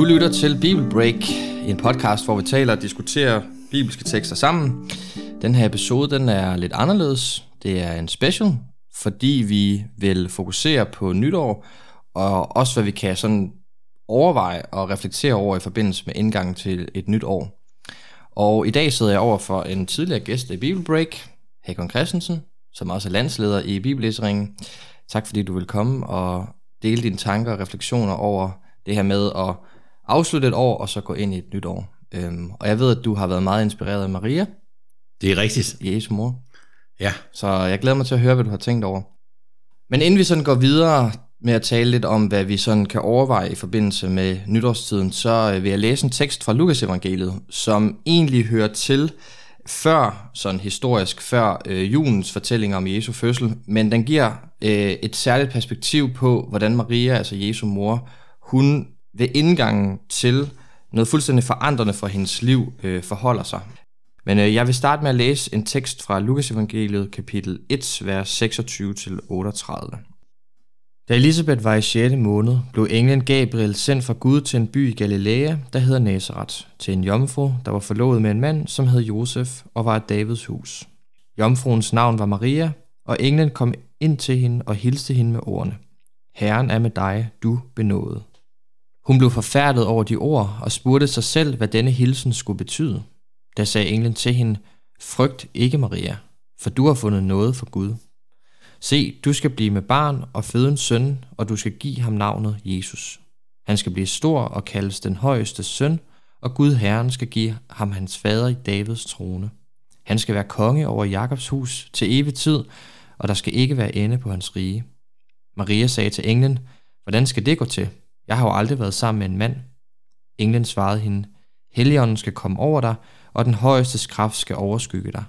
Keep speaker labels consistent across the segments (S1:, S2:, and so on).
S1: Du lytter til Bibelbreak, en podcast, hvor vi taler og diskuterer bibelske tekster sammen. Den her episode den er lidt anderledes. Det er en special, fordi vi vil fokusere på nytår, og også hvad vi kan sådan overveje og reflektere over i forbindelse med indgangen til et nyt år. Og i dag sidder jeg over for en tidligere gæst i Bibelbreak, Hakon Christensen, som også er landsleder i Bibellæseringen. Tak fordi du vil komme og dele dine tanker og refleksioner over det her med at afslutte et år og så gå ind i et nyt år. Øhm, og jeg ved, at du har været meget inspireret af Maria.
S2: Det er rigtigt.
S1: Jesu mor.
S2: Ja.
S1: Så jeg glæder mig til at høre, hvad du har tænkt over. Men inden vi sådan går videre med at tale lidt om, hvad vi sådan kan overveje i forbindelse med nytårstiden, så øh, vil jeg læse en tekst fra Lukas evangeliet, som egentlig hører til før, sådan historisk, før øh, julens fortælling om Jesu fødsel, men den giver øh, et særligt perspektiv på, hvordan Maria, altså Jesu mor, hun ved indgangen til noget fuldstændig forandrende for hendes liv øh, forholder sig. Men øh, jeg vil starte med at læse en tekst fra Lukas evangeliet kapitel 1, vers 26-38. Da Elisabeth var i 6. måned, blev englen Gabriel sendt fra Gud til en by i Galilea, der hedder Nazareth, til en jomfru, der var forlovet med en mand, som hed Josef og var af Davids hus. Jomfruens navn var Maria, og englen kom ind til hende og hilste hende med ordene. Herren er med dig, du benåede. Hun blev forfærdet over de ord og spurgte sig selv, hvad denne hilsen skulle betyde. Da sagde englen til hende, frygt ikke Maria, for du har fundet noget for Gud. Se, du skal blive med barn og føde en søn, og du skal give ham navnet Jesus. Han skal blive stor og kaldes den højeste søn, og Gud Herren skal give ham hans fader i Davids trone. Han skal være konge over Jakobs hus til evig tid, og der skal ikke være ende på hans rige. Maria sagde til englen, hvordan skal det gå til? Jeg har jo aldrig været sammen med en mand. Englen svarede hende, Helligånden skal komme over dig, og den højeste kraft skal overskygge dig.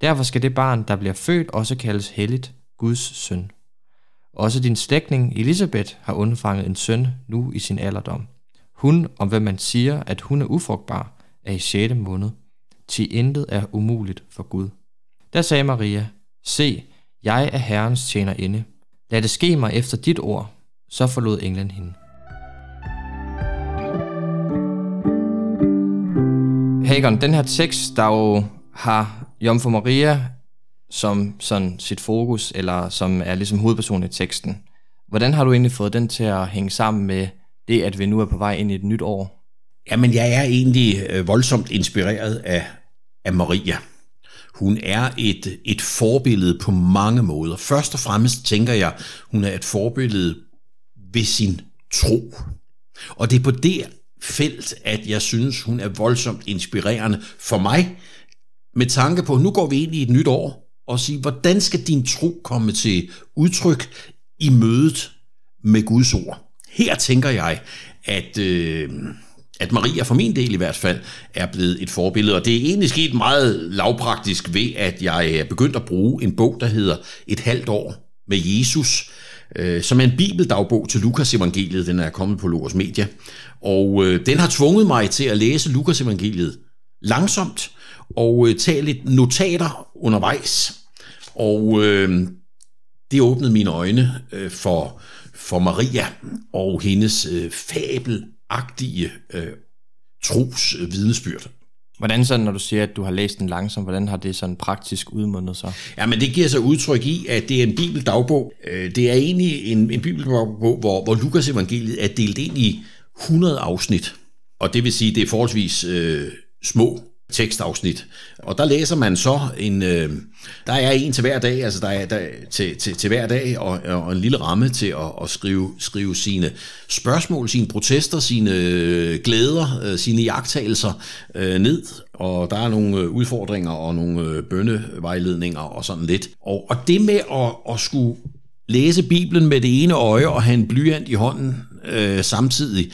S1: Derfor skal det barn, der bliver født, også kaldes helligt, Guds søn. Også din slægtning Elisabeth har undfanget en søn nu i sin alderdom. Hun, om hvem man siger, at hun er ufrugtbar, er i 6. måned. Til intet er umuligt for Gud. Der sagde Maria, Se, jeg er Herrens tjenerinde. Lad det ske mig efter dit ord. Så forlod englen hende. Hagen, den her tekst, der jo har Jomfru Maria som sådan sit fokus, eller som er ligesom hovedpersonen i teksten. Hvordan har du egentlig fået den til at hænge sammen med det, at vi nu er på vej ind i et nyt år?
S2: Jamen, jeg er egentlig øh, voldsomt inspireret af, af Maria. Hun er et, et forbillede på mange måder. Først og fremmest tænker jeg, hun er et forbillede ved sin tro. Og det er på det felt, at jeg synes, hun er voldsomt inspirerende for mig, med tanke på, at nu går vi ind i et nyt år, og sige, hvordan skal din tro komme til udtryk i mødet med Guds ord? Her tænker jeg, at, øh, at Maria for min del i hvert fald er blevet et forbillede, og det er egentlig sket meget lavpraktisk ved, at jeg er begyndt at bruge en bog, der hedder Et halvt år med Jesus, øh, som er en bibeldagbog til Lukas evangeliet. Den er kommet på Lukas Media. Og øh, den har tvunget mig til at læse Lukas evangeliet langsomt og øh, tage lidt notater undervejs. Og øh, det åbnede mine øjne øh, for, for Maria og hendes øh, fabelagtige øh, tros øh, vidnesbyrd.
S1: Hvordan så, når du siger, at du har læst den langsomt, hvordan har det sådan praktisk udmundet sig?
S2: Ja, men det giver sig udtryk i, at det er en bibeldagbog. Øh, det er egentlig en, en bibeldagbog, hvor, hvor Lukas evangeliet er delt ind i 100 afsnit. Og det vil sige, det er forholdsvis øh, små tekstafsnit. Og der læser man så en, øh, der er en til hver dag, altså der er der, til, til, til hver dag, og, og en lille ramme til at, at skrive, skrive sine spørgsmål, sine protester, sine øh, glæder, øh, sine jagttagelser øh, ned. Og der er nogle øh, udfordringer og nogle øh, bønnevejledninger og sådan lidt. Og, og det med at, at skulle læse Bibelen med det ene øje og have en blyant i hånden øh, samtidig,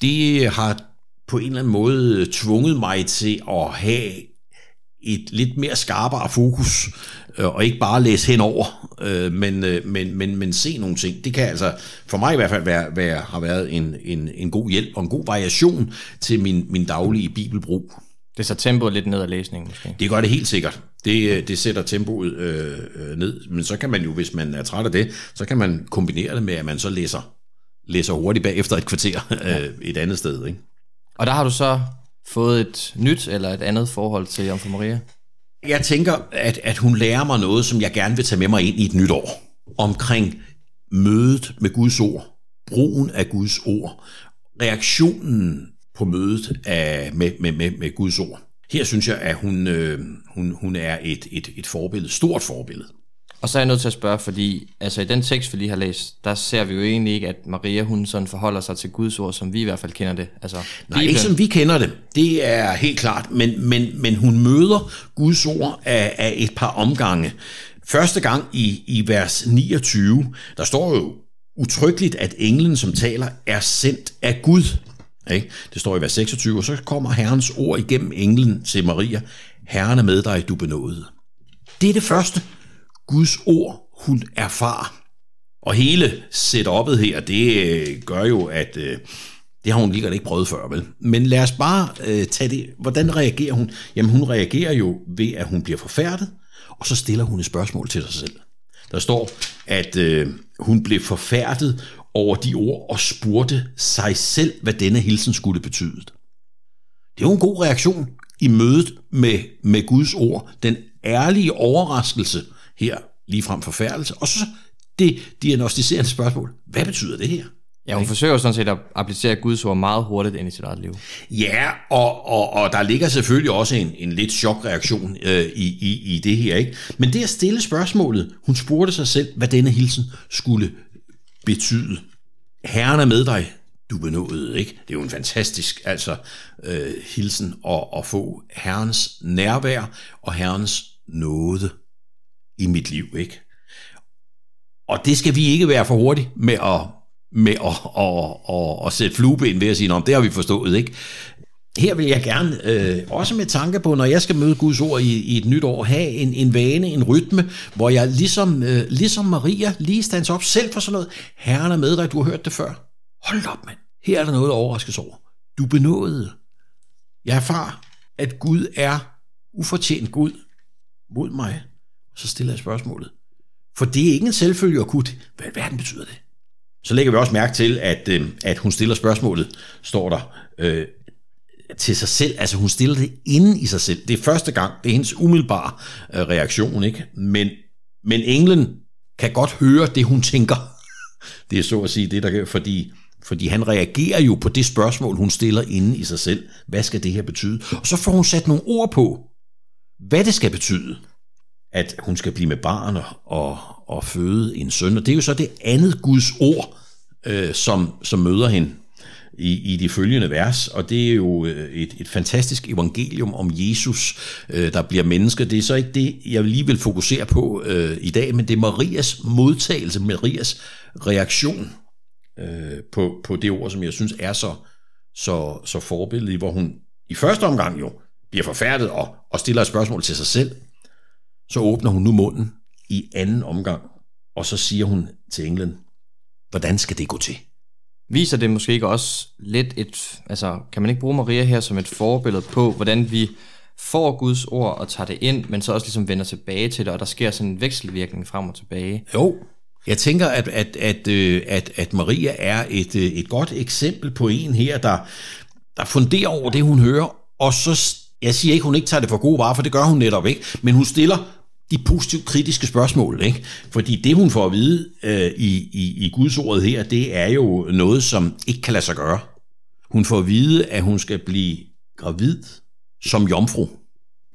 S2: det har på en eller anden måde tvunget mig til at have et lidt mere skarpere fokus, øh, og ikke bare læse henover, øh, men, øh, men, men, men se nogle ting. Det kan altså for mig i hvert fald være, være, har været en, en, en god hjælp og en god variation til min, min daglige bibelbrug.
S1: Det sætter tempoet lidt ned af læsningen måske?
S2: Det gør det helt sikkert. Det, det sætter tempoet øh, ned, men så kan man jo, hvis man er træt af det, så kan man kombinere det med, at man så læser læser hurtigt bagefter et kvarter øh, et andet sted. Ikke?
S1: Og der har du så fået et nyt eller et andet forhold til Jomfru Maria?
S2: Jeg tænker, at, at hun lærer mig noget, som jeg gerne vil tage med mig ind i et nyt år. Omkring mødet med Guds ord, brugen af Guds ord, reaktionen på mødet af, med, med, med, med Guds ord. Her synes jeg, at hun, øh, hun, hun er et, et, et forbillede, stort forbillede.
S1: Og så er jeg nødt til at spørge, fordi altså i den tekst, vi lige har læst, der ser vi jo egentlig ikke, at Maria hun sådan forholder sig til Guds ord, som vi i hvert fald kender det. Altså,
S2: Nej, Bibelen. ikke som vi kender det. Det er helt klart. Men, men, men hun møder Guds ord af, af et par omgange. Første gang i, i vers 29, der står jo utryggeligt, at englen, som taler, er sendt af Gud. Ikke? Det står i vers 26, og så kommer Herrens ord igennem englen til Maria. Herren er med dig, du benåede. Det er det første. Guds ord, hun erfar. Og hele setup'et her, det øh, gør jo, at øh, det har hun lige ikke prøvet før, vel? Men lad os bare øh, tage det. Hvordan reagerer hun? Jamen, hun reagerer jo ved, at hun bliver forfærdet, og så stiller hun et spørgsmål til sig selv. Der står, at øh, hun blev forfærdet over de ord og spurgte sig selv, hvad denne hilsen skulle betyde. Det er jo en god reaktion i mødet med, med Guds ord. Den ærlige overraskelse her, ligefrem forfærdelse, og så det diagnostiserende spørgsmål. Hvad betyder det her?
S1: Ja, hun forsøger sådan set at applicere Guds ord meget hurtigt ind i sit eget liv.
S2: Ja, og, og, og der ligger selvfølgelig også en, en lidt chokreaktion øh, i, i, i det her. ikke. Men det at stille spørgsmålet, hun spurgte sig selv, hvad denne hilsen skulle betyde. Herren er med dig, du benåede, ikke? Det er jo en fantastisk altså, øh, hilsen at, at få Herrens nærvær og Herrens nåde i mit liv, ikke? Og det skal vi ikke være for hurtigt med at, med at, at, at, at sætte flueben ved at sige, det har vi forstået, ikke? Her vil jeg gerne, øh, også med tanke på, når jeg skal møde Guds ord i, i et nyt år, have en, en vane, en rytme, hvor jeg ligesom, øh, ligesom Maria lige stands op selv for sådan noget. Herren er med dig, du har hørt det før. Hold op, mand. Her er der noget at overraskes over. Du benåede. Jeg erfar, at Gud er ufortjent Gud mod mig. Så stiller jeg spørgsmålet. For det er ikke en selvfølge at kunne. Hvad i verden betyder det? Så lægger vi også mærke til, at, øh, at hun stiller spørgsmålet, står der, øh, til sig selv. Altså hun stiller det inde i sig selv. Det er første gang. Det er hendes umiddelbare øh, reaktion. ikke. Men, men englen kan godt høre det, hun tænker. Det er så at sige det, der gør, fordi, fordi han reagerer jo på det spørgsmål, hun stiller inde i sig selv. Hvad skal det her betyde? Og så får hun sat nogle ord på, hvad det skal betyde at hun skal blive med barn og, og føde en søn. Og det er jo så det andet Guds ord, øh, som, som møder hende i, i de følgende vers, og det er jo øh, et, et fantastisk evangelium om Jesus, øh, der bliver menneske. Det er så ikke det, jeg lige vil fokusere på øh, i dag, men det er Marias modtagelse, Marias reaktion øh, på, på det ord, som jeg synes er så, så, så forbilledigt, hvor hun i første omgang jo bliver forfærdet og, og stiller et spørgsmål til sig selv, så åbner hun nu munden i anden omgang, og så siger hun til englen, hvordan skal det gå til?
S1: Viser det måske ikke også lidt et, altså kan man ikke bruge Maria her som et forbillede på, hvordan vi får Guds ord og tager det ind, men så også ligesom vender tilbage til det, og der sker sådan en vekselvirkning frem og tilbage?
S2: Jo, jeg tænker, at, at, at, øh, at, at Maria er et, øh, et godt eksempel på en her, der, der funderer over det, hun hører, og så, jeg siger ikke, hun ikke tager det for gode varer, for det gør hun netop ikke, men hun stiller de positivt kritiske spørgsmål. Ikke? Fordi det, hun får at vide øh, i, i, i Guds ordet her, det er jo noget, som ikke kan lade sig gøre. Hun får at vide, at hun skal blive gravid som jomfru.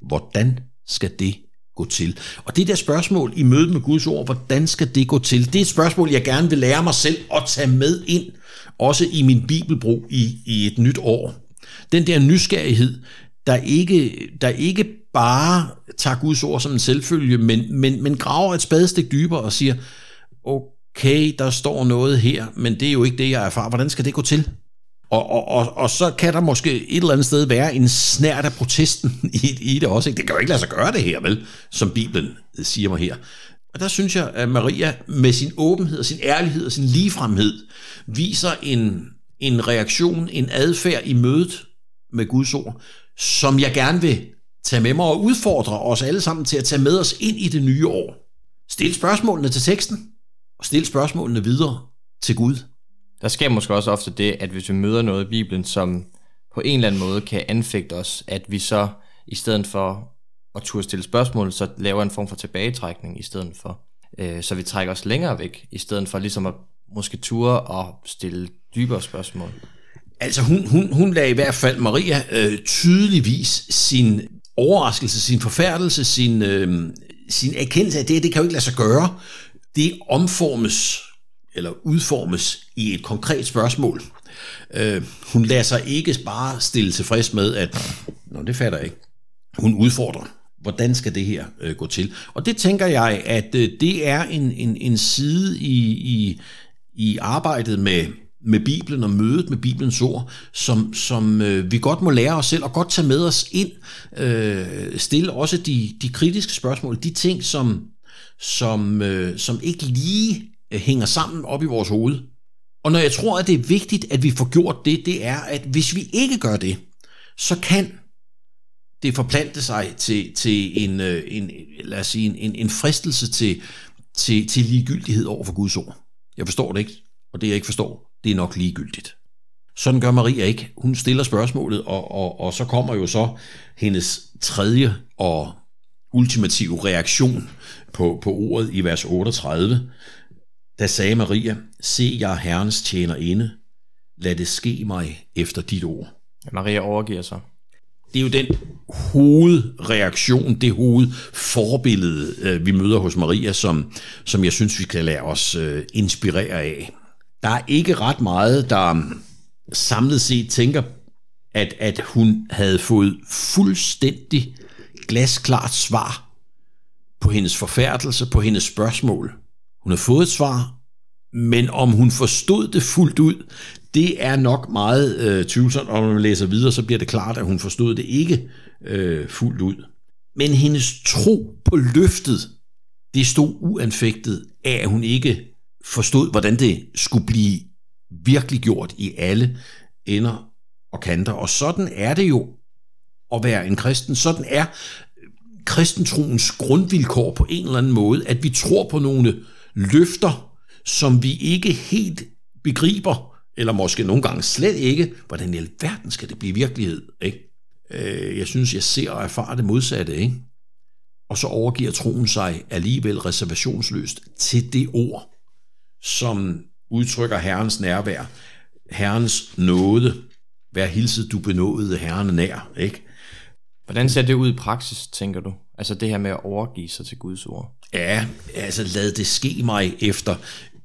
S2: Hvordan skal det gå til? Og det der spørgsmål i mødet med Guds ord, hvordan skal det gå til? Det er et spørgsmål, jeg gerne vil lære mig selv at tage med ind, også i min bibelbrug i, i et nyt år. Den der nysgerrighed, der ikke, der ikke bare tager Guds ord som en selvfølge, men, men, men graver et spadestik dybere og siger, okay, der står noget her, men det er jo ikke det, jeg erfarer. Hvordan skal det gå til? Og, og, og, og så kan der måske et eller andet sted være en snært af protesten i, i det også. Ikke? Det kan jo ikke lade sig gøre det her, vel? Som Bibelen siger mig her. Og der synes jeg, at Maria med sin åbenhed og sin ærlighed og sin ligefremhed viser en, en reaktion, en adfærd i mødet med Guds ord, som jeg gerne vil tage med mig og udfordre os alle sammen til at tage med os ind i det nye år. Stil spørgsmålene til teksten, og stil spørgsmålene videre til Gud.
S1: Der sker måske også ofte det, at hvis vi møder noget i Bibelen, som på en eller anden måde kan anfægte os, at vi så i stedet for at turde stille spørgsmål, så laver en form for tilbagetrækning i stedet for. Øh, så vi trækker os længere væk, i stedet for ligesom at måske ture og stille dybere spørgsmål.
S2: Altså hun, hun, hun lagde i hvert fald Maria øh, tydeligvis sin overraskelse, sin forfærdelse, sin, øh, sin erkendelse af det, det kan jo ikke lade sig gøre. Det omformes eller udformes i et konkret spørgsmål. Øh, hun lader sig ikke bare stille tilfreds med, at Nå, det fatter jeg ikke. Hun udfordrer. Hvordan skal det her øh, gå til? Og det tænker jeg, at øh, det er en, en, en side i, i, i arbejdet med, med Bibelen og mødet med Bibelens ord, som, som øh, vi godt må lære os selv og godt tage med os ind. Øh, stille også de, de kritiske spørgsmål, de ting, som, som, øh, som ikke lige øh, hænger sammen op i vores hoved. Og når jeg tror, at det er vigtigt, at vi får gjort det, det er, at hvis vi ikke gør det, så kan det forplante sig til, til en, øh, en, lad os sige, en, en fristelse til, til, til ligegyldighed over for Guds ord. Jeg forstår det ikke, og det jeg ikke forstår, det er nok ligegyldigt. Sådan gør Maria ikke. Hun stiller spørgsmålet, og, og, og så kommer jo så hendes tredje og ultimative reaktion på, på ordet i vers 38. Da sagde Maria, se jeg herrens tjener inde, lad det ske mig efter dit ord.
S1: Maria overgiver sig.
S2: Det er jo den hovedreaktion, det hovedforbillede, øh, vi møder hos Maria, som, som jeg synes, vi kan lade os øh, inspirere af. Der er ikke ret meget, der samlet set tænker, at, at hun havde fået fuldstændig glasklart svar på hendes forfærdelse, på hendes spørgsmål. Hun har fået et svar, men om hun forstod det fuldt ud, det er nok meget øh, tvivlsomt, og når man læser videre, så bliver det klart, at hun forstod det ikke øh, fuldt ud. Men hendes tro på løftet, det stod uanfægtet af, at hun ikke forstod, hvordan det skulle blive virkelig gjort i alle ender og kanter. Og sådan er det jo at være en kristen. Sådan er kristentroens grundvilkår på en eller anden måde, at vi tror på nogle løfter, som vi ikke helt begriber, eller måske nogle gange slet ikke, hvordan i alverden skal det blive virkelighed, ikke? Øh, jeg synes, jeg ser og erfarer det modsatte, ikke? Og så overgiver troen sig alligevel reservationsløst til det ord, som udtrykker Herrens nærvær, Herrens nåde, vær hilset du benåede Herren nær, ikke?
S1: Hvordan ser det ud i praksis, tænker du? Altså det her med at overgive sig til Guds ord.
S2: Ja, altså lad det ske mig efter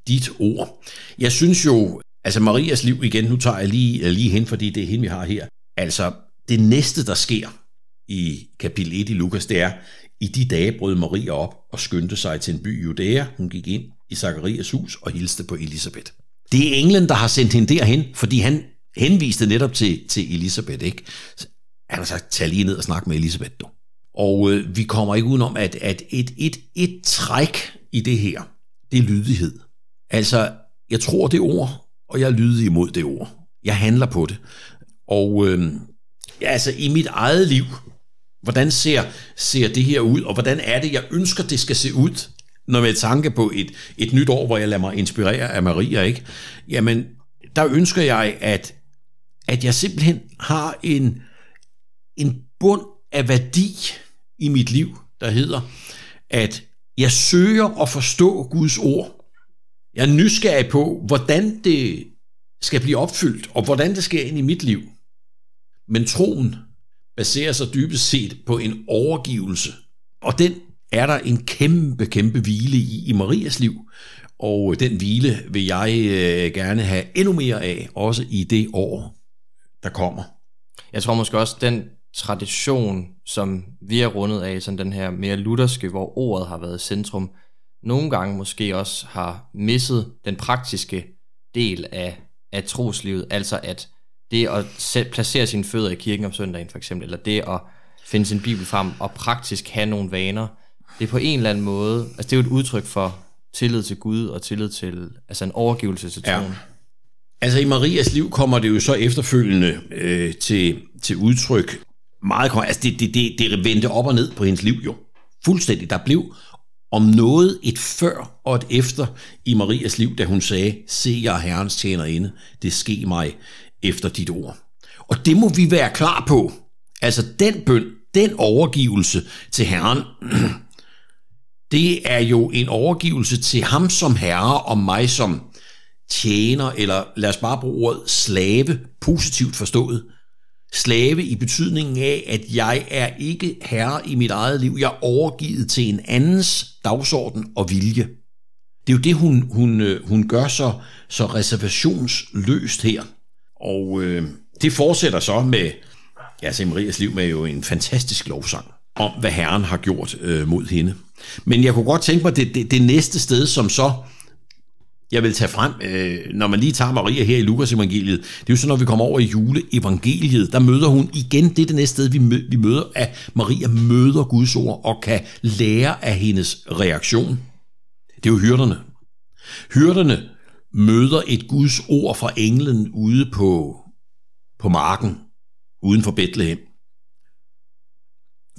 S2: dit ord. Jeg synes jo, altså Marias liv igen, nu tager jeg lige, lige hen, fordi det er hende, vi har her. Altså det næste, der sker i kapitel 1 i Lukas, det er, i de dage brød Maria op og skyndte sig til en by i Judæa. Hun gik ind i Zacharias hus og hilste på Elisabeth. Det er englen, der har sendt hende derhen, fordi han henviste netop til, til Elisabeth. Ikke? Han har sagt, tag lige ned og snak med Elisabeth. Du. Og øh, vi kommer ikke udenom, at, at et, et, et træk i det her, det er lydighed. Altså, jeg tror det ord, og jeg er lydig imod det ord. Jeg handler på det. Og øh, ja, altså, i mit eget liv, hvordan ser, ser det her ud, og hvordan er det, jeg ønsker, det skal se ud, når med tanke på et, et nyt år, hvor jeg lader mig inspirere af Maria, ikke? Jamen, der ønsker jeg, at, at jeg simpelthen har en, en bund af værdi i mit liv, der hedder, at jeg søger at forstå Guds ord. Jeg er nysgerrig på, hvordan det skal blive opfyldt, og hvordan det sker ind i mit liv. Men troen baserer sig dybest set på en overgivelse, og den er der en kæmpe, kæmpe hvile i, i Marias liv, og den hvile vil jeg øh, gerne have endnu mere af, også i det år, der kommer.
S1: Jeg tror måske også, den tradition, som vi er rundet af, sådan den her mere lutherske, hvor ordet har været centrum, nogle gange måske også har misset den praktiske del af, af troslivet, altså at det at sæt, placere sine fødder i kirken om søndagen for eksempel, eller det at finde sin bibel frem og praktisk have nogle vaner, det er på en eller anden måde, altså det er jo et udtryk for tillid til Gud og tillid til, altså en overgivelse til troen. Ja.
S2: Altså i Marias liv kommer det jo så efterfølgende øh, til, til udtryk meget Altså det, det, det, det vendte op og ned på hendes liv jo. Fuldstændig. Der blev om noget et før og et efter i Marias liv, da hun sagde, se jeg herrens tjenerinde, det ske mig efter dit ord. Og det må vi være klar på. Altså den bøn, den overgivelse til Herren, det er jo en overgivelse til ham som herre og mig som tjener, eller lad os bare bruge ordet slave, positivt forstået. Slave i betydningen af, at jeg er ikke herre i mit eget liv. Jeg er overgivet til en andens dagsorden og vilje. Det er jo det, hun, hun, øh, hun gør så, så reservationsløst her. Og øh, det fortsætter så med, ja, Marias liv med jo en fantastisk lovsang om, hvad Herren har gjort øh, mod hende. Men jeg kunne godt tænke mig, det, det, det næste sted, som så jeg vil tage frem, øh, når man lige tager Maria her i Lukas evangeliet, det er jo så, når vi kommer over i juleevangeliet, der møder hun igen, det er det næste sted, vi, mø- vi møder, at Maria møder Guds ord og kan lære af hendes reaktion. Det er jo hyrderne. Hyrderne møder et Guds ord fra englen ude på, på marken, uden for Bethlehem.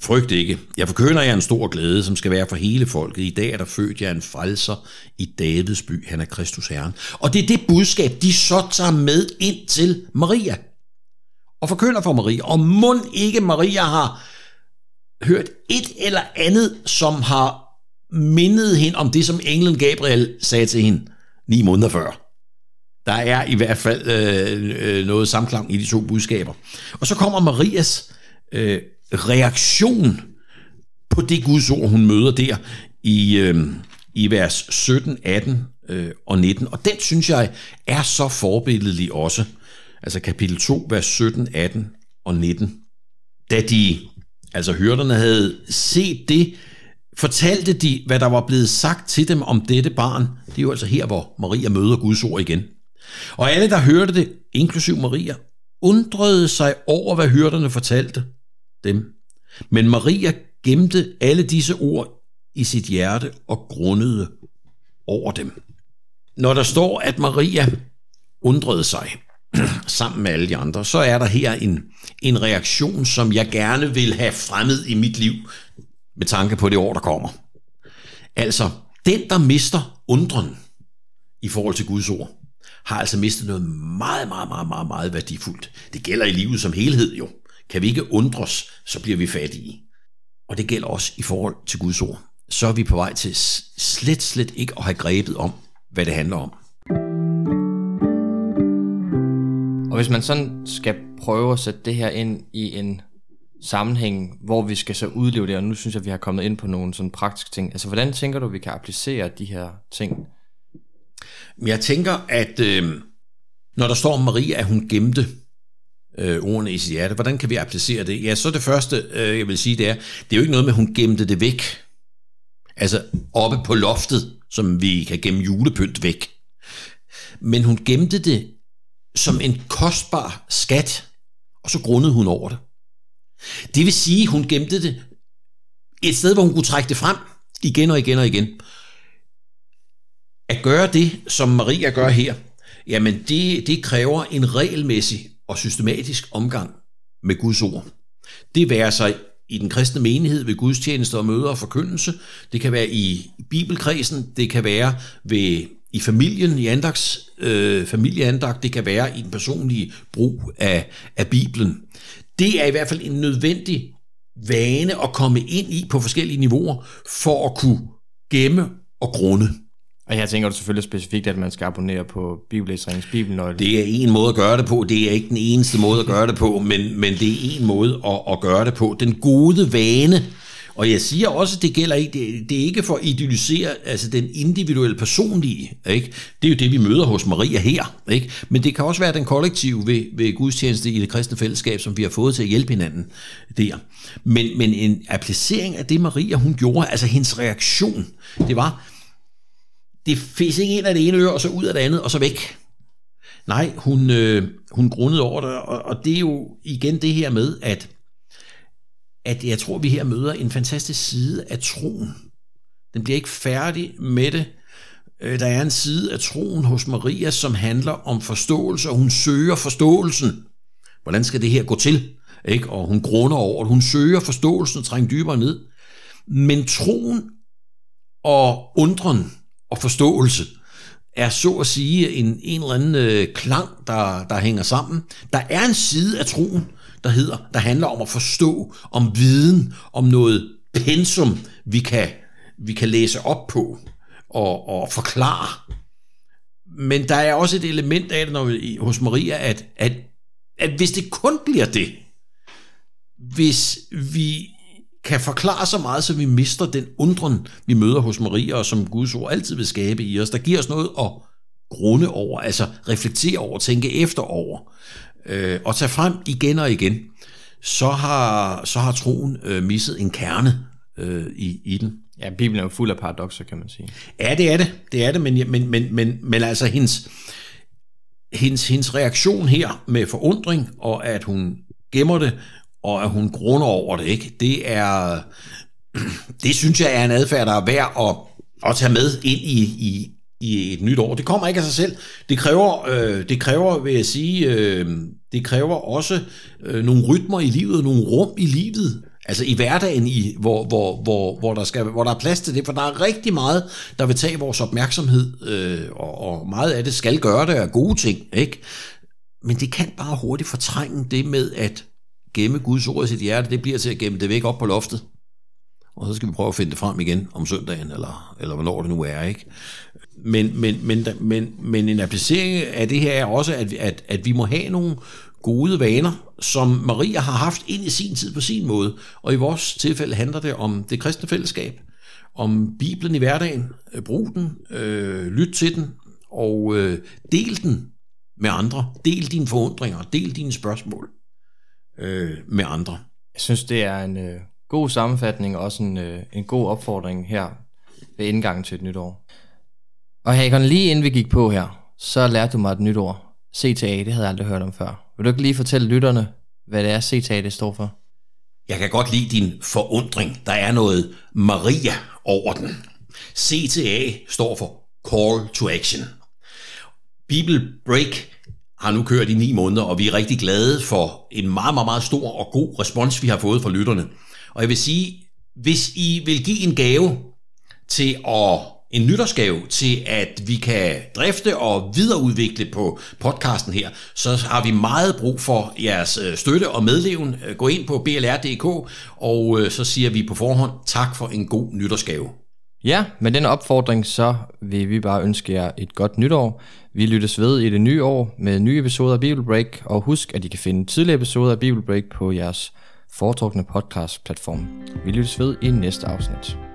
S2: Frygt ikke. Jeg forkønner jer en stor glæde, som skal være for hele folket. I dag er der født jer en frelser i Davids by. Han er Kristus Herren. Og det er det budskab, de så tager med ind til Maria. Og forkønner for Maria. Og mund ikke Maria har hørt et eller andet, som har mindet hende om det, som englen Gabriel sagde til hende ni måneder før. Der er i hvert fald øh, øh noget samklang i de to budskaber. Og så kommer Marias øh, reaktion på det Guds ord, hun møder der i, øh, i vers 17, 18 øh, og 19. Og den synes jeg er så forbilledelig også. Altså kapitel 2, vers 17, 18 og 19. Da de, altså hyrderne, havde set det, fortalte de, hvad der var blevet sagt til dem om dette barn. Det er jo altså her, hvor Maria møder Guds ord igen. Og alle, der hørte det, inklusiv Maria, undrede sig over, hvad hyrderne fortalte dem. Men Maria gemte alle disse ord i sit hjerte og grundede over dem. Når der står, at Maria undrede sig sammen med alle de andre, så er der her en, en reaktion, som jeg gerne vil have fremmed i mit liv med tanke på det år, der kommer. Altså, den, der mister undren i forhold til Guds ord, har altså mistet noget meget, meget, meget, meget, meget værdifuldt. Det gælder i livet som helhed jo. Kan vi ikke undres, så bliver vi fattige. Og det gælder også i forhold til Guds ord. Så er vi på vej til slet, slet ikke at have grebet om, hvad det handler om.
S1: Og hvis man sådan skal prøve at sætte det her ind i en sammenhæng, hvor vi skal så udleve det, og nu synes jeg, vi har kommet ind på nogle sådan praktiske ting. Altså, hvordan tænker du, vi kan applicere de her ting?
S2: Jeg tænker, at øh, når der står om Maria, at hun gemte øh, ordene i sit hjerte. Hvordan kan vi applicere det? Ja, så det første, øh, jeg vil sige, det er, det er jo ikke noget med, at hun gemte det væk. Altså oppe på loftet, som vi kan gemme julepynt væk. Men hun gemte det som en kostbar skat, og så grundede hun over det. Det vil sige, hun gemte det et sted, hvor hun kunne trække det frem igen og igen og igen. At gøre det, som Maria gør her, jamen det, det kræver en regelmæssig og systematisk omgang med Guds ord. Det værer sig i den kristne menighed ved gudstjenester og møder og forkyndelse. Det kan være i bibelkredsen, det kan være ved, i familien, i andags, øh, familieandagt, det kan være i den personlige brug af, af Bibelen. Det er i hvert fald en nødvendig vane at komme ind i på forskellige niveauer, for at kunne gemme og grunde.
S1: Og her tænker du selvfølgelig specifikt, at man skal abonnere på Bibellæseringens Bibelnøgle.
S2: Det er en måde at gøre det på. Det er ikke den eneste måde at gøre det på, men, men det er en måde at, at gøre det på. Den gode vane, og jeg siger også, at det gælder ikke, det, det er ikke for at idealisere altså den individuelle personlige, ikke? Det er jo det, vi møder hos Maria her, ikke? Men det kan også være den kollektive ved, ved gudstjeneste i det kristne fællesskab, som vi har fået til at hjælpe hinanden der. Men, men en applicering af det, Maria hun gjorde, altså hendes reaktion, det var, det fæs ikke ind af det ene øre, og så ud af det andet, og så væk. Nej, hun, øh, hun grundede over det, og, og det er jo igen det her med, at, at jeg tror, vi her møder en fantastisk side af troen. Den bliver ikke færdig med det. Øh, der er en side af troen hos Maria, som handler om forståelse, og hun søger forståelsen. Hvordan skal det her gå til? Ikke? Og hun grunder over det. Hun søger forståelsen og trænger dybere ned. Men troen og undren og forståelse er så at sige en, en eller anden øh, klang, der, der hænger sammen. Der er en side af troen, der hedder, der handler om at forstå, om viden, om noget pensum, vi kan, vi kan læse op på og, og forklare. Men der er også et element af det når vi, hos Maria, at, at, at hvis det kun bliver det, hvis vi kan forklare så meget, så vi mister den undren, vi møder hos Maria, og som Guds ord altid vil skabe i os, der giver os noget at grunde over, altså reflektere over, tænke efter over, øh, og tage frem igen og igen, så har, så har troen øh, misset en kerne øh, i, i den.
S1: Ja, Bibelen er jo fuld af paradoxer, kan man sige.
S2: Ja, det er det. Det er det, men, men, men, men, men altså hendes, hendes, hendes reaktion her med forundring, og at hun gemmer det, og at hun grunder over det, ikke? Det er, det synes jeg er en adfærd, der er værd at, at tage med ind i, i, i et nyt år. Det kommer ikke af sig selv. Det kræver, øh, det kræver vil jeg sige, øh, det kræver også øh, nogle rytmer i livet, nogle rum i livet, altså i hverdagen, i, hvor, hvor, hvor, hvor, der skal, hvor der er plads til det, for der er rigtig meget, der vil tage vores opmærksomhed, øh, og, og meget af det skal gøre det af gode ting, ikke? Men det kan bare hurtigt fortrænge det med at gemme Guds ord i sit hjerte, det bliver til at gemme det væk op på loftet. Og så skal vi prøve at finde det frem igen om søndagen, eller, eller hvornår det nu er, ikke? Men, men, men, men, men en applicering af det her er også, at, at, at vi må have nogle gode vaner, som Maria har haft ind i sin tid på sin måde. Og i vores tilfælde handler det om det kristne fællesskab, om Bibelen i hverdagen. Øh, brug den, øh, lyt til den, og øh, del den med andre. Del dine forundringer, del dine spørgsmål øh, med andre.
S1: Jeg synes, det er en øh, god sammenfatning og også en, øh, en god opfordring her ved indgangen til et nyt år. Og Hakon, lige inden vi gik på her, så lærte du mig et nyt ord. CTA, det havde jeg aldrig hørt om før. Vil du ikke lige fortælle lytterne, hvad det er, CTA det står for?
S2: Jeg kan godt lide din forundring. Der er noget Maria over den. CTA står for Call to Action. Bible Break har nu kørt i ni måneder, og vi er rigtig glade for en meget, meget, meget stor og god respons, vi har fået fra lytterne. Og jeg vil sige, hvis I vil give en gave til at en nytårsgave til, at vi kan drifte og videreudvikle på podcasten her, så har vi meget brug for jeres øh, støtte og medleven. Øh, gå ind på blr.dk, og øh, så siger vi på forhånd tak for en god nytårsgave.
S1: Ja, med den opfordring, så vil vi bare ønske jer et godt nytår. Vi lyttes ved i det nye år med nye episoder af Bibelbreak, og husk, at I kan finde tidligere episoder af Bibelbreak på jeres foretrukne podcast-platform. Vi lyttes ved i næste afsnit.